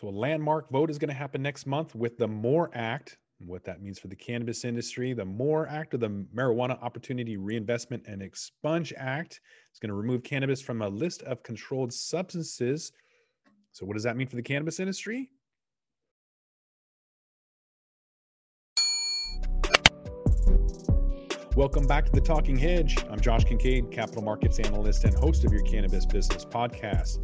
So, a landmark vote is going to happen next month with the MORE Act. What that means for the cannabis industry. The MORE Act, or the Marijuana Opportunity Reinvestment and Expunge Act, is going to remove cannabis from a list of controlled substances. So, what does that mean for the cannabis industry? Welcome back to the Talking Hedge. I'm Josh Kincaid, capital markets analyst and host of your cannabis business podcast.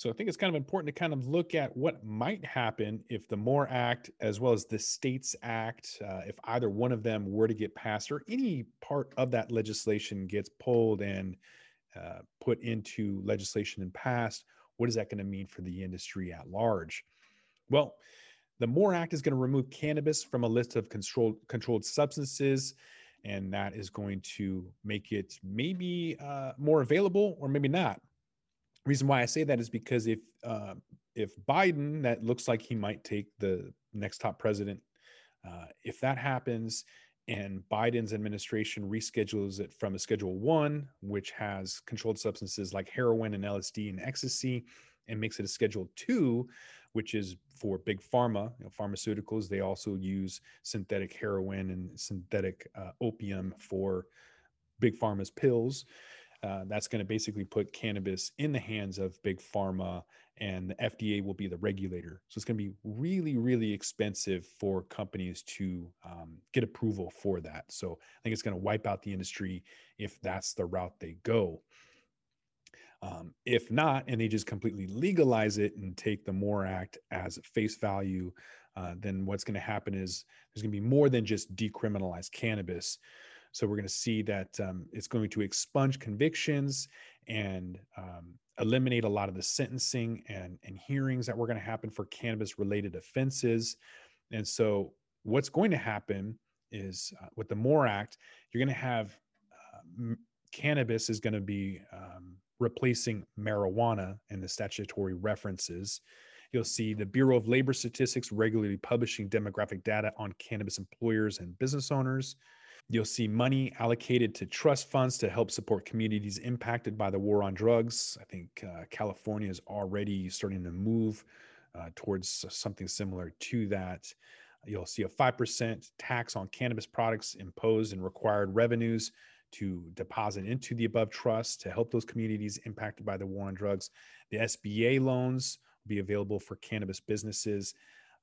So I think it's kind of important to kind of look at what might happen if the MORE Act, as well as the States Act, uh, if either one of them were to get passed or any part of that legislation gets pulled and uh, put into legislation and passed, what is that going to mean for the industry at large? Well, the MORE Act is going to remove cannabis from a list of controlled controlled substances and that is going to make it maybe uh, more available or maybe not. Reason why I say that is because if uh, if Biden, that looks like he might take the next top president, uh, if that happens, and Biden's administration reschedules it from a Schedule One, which has controlled substances like heroin and LSD and ecstasy, and makes it a Schedule Two, which is for big pharma, you know, pharmaceuticals. They also use synthetic heroin and synthetic uh, opium for big pharma's pills. Uh, that's going to basically put cannabis in the hands of big pharma, and the FDA will be the regulator. So it's going to be really, really expensive for companies to um, get approval for that. So I think it's going to wipe out the industry if that's the route they go. Um, if not, and they just completely legalize it and take the MORE Act as face value, uh, then what's going to happen is there's going to be more than just decriminalized cannabis. So we're going to see that um, it's going to expunge convictions and um, eliminate a lot of the sentencing and, and hearings that were going to happen for cannabis related offenses. And so what's going to happen is uh, with the MORE Act, you're going to have uh, cannabis is going to be um, replacing marijuana in the statutory references. You'll see the Bureau of Labor Statistics regularly publishing demographic data on cannabis employers and business owners. You'll see money allocated to trust funds to help support communities impacted by the war on drugs. I think uh, California is already starting to move uh, towards something similar to that. You'll see a 5% tax on cannabis products imposed and required revenues to deposit into the above trust to help those communities impacted by the war on drugs. The SBA loans will be available for cannabis businesses.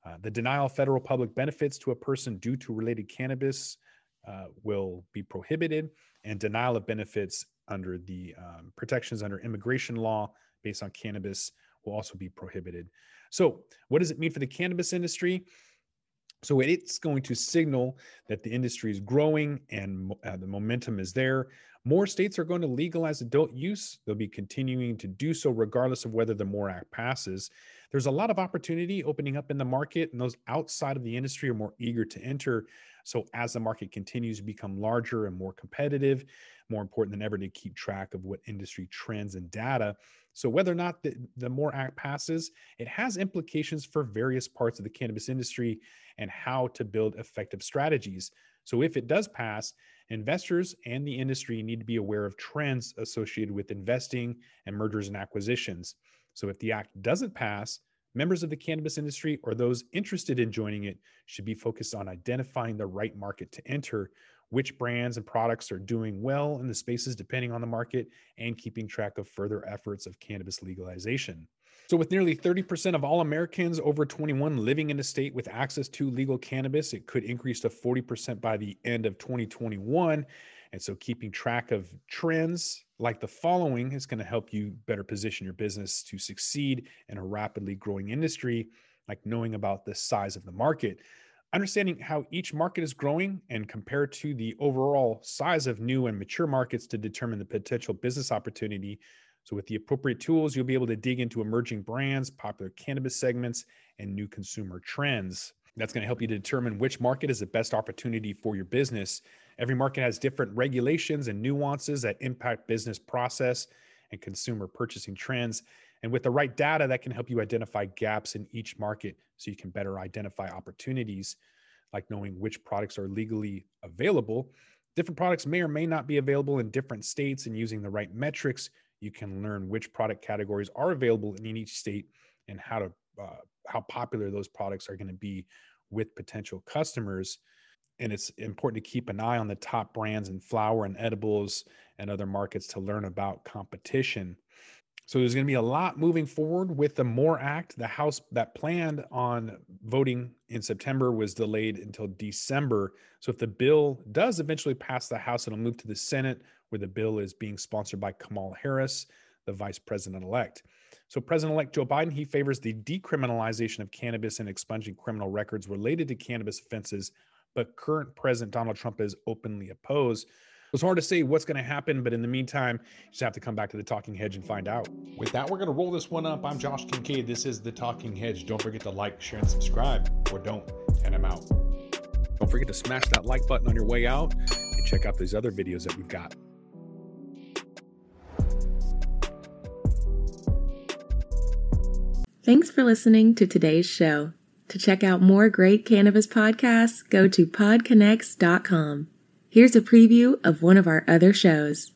Uh, the denial of federal public benefits to a person due to related cannabis uh, will be prohibited, and denial of benefits under the um, protections under immigration law based on cannabis will also be prohibited. So, what does it mean for the cannabis industry? So it's going to signal that the industry is growing and uh, the momentum is there. More states are going to legalize adult use. They'll be continuing to do so regardless of whether the MORE Act passes. There's a lot of opportunity opening up in the market, and those outside of the industry are more eager to enter. So as the market continues to become larger and more competitive, more important than ever to keep track of what industry trends and data. So whether or not the, the MORE Act passes, it has implications for various parts of the cannabis industry and how to build effective strategies. So if it does pass, investors and the industry need to be aware of trends associated with investing and mergers and acquisitions. So if the act doesn't pass, members of the cannabis industry or those interested in joining it should be focused on identifying the right market to enter, which brands and products are doing well in the spaces depending on the market, and keeping track of further efforts of cannabis legalization. So, with nearly 30% of all Americans over 21 living in a state with access to legal cannabis, it could increase to 40% by the end of 2021. And so, keeping track of trends like the following is going to help you better position your business to succeed in a rapidly growing industry, like knowing about the size of the market. Understanding how each market is growing and compare to the overall size of new and mature markets to determine the potential business opportunity so, with the appropriate tools, you'll be able to dig into emerging brands, popular cannabis segments, and new consumer trends. That's going to help you to determine which market is the best opportunity for your business. Every market has different regulations and nuances that impact business process and consumer purchasing trends. And with the right data, that can help you identify gaps in each market so you can better identify opportunities, like knowing which products are legally available. Different products may or may not be available in different states, and using the right metrics, you can learn which product categories are available in each state and how to uh, how popular those products are going to be with potential customers and it's important to keep an eye on the top brands in flower and edibles and other markets to learn about competition. So there's going to be a lot moving forward with the more act. The house that planned on voting in september was delayed until december. So if the bill does eventually pass the house it'll move to the senate where the bill is being sponsored by kamala harris the vice president elect so President-elect Joe Biden, he favors the decriminalization of cannabis and expunging criminal records related to cannabis offenses, but current President Donald Trump is openly opposed. It's hard to say what's going to happen, but in the meantime, you just have to come back to the Talking Hedge and find out. With that, we're going to roll this one up. I'm Josh Kincaid. This is the Talking Hedge. Don't forget to like, share, and subscribe, or don't, and I'm out. Don't forget to smash that like button on your way out and check out these other videos that we've got. Thanks for listening to today's show. To check out more great cannabis podcasts, go to podconnects.com. Here's a preview of one of our other shows.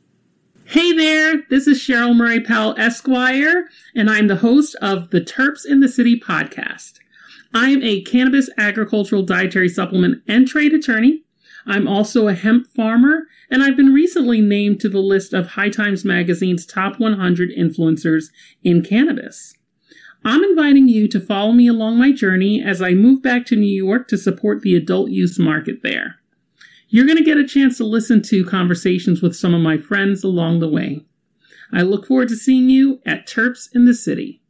Hey there, this is Cheryl Murray Powell Esquire, and I'm the host of the Terps in the City podcast. I'm a cannabis agricultural dietary supplement and trade attorney. I'm also a hemp farmer, and I've been recently named to the list of High Times Magazine's top 100 influencers in cannabis. I'm inviting you to follow me along my journey as I move back to New York to support the adult use market there. You're going to get a chance to listen to conversations with some of my friends along the way. I look forward to seeing you at Terps in the City.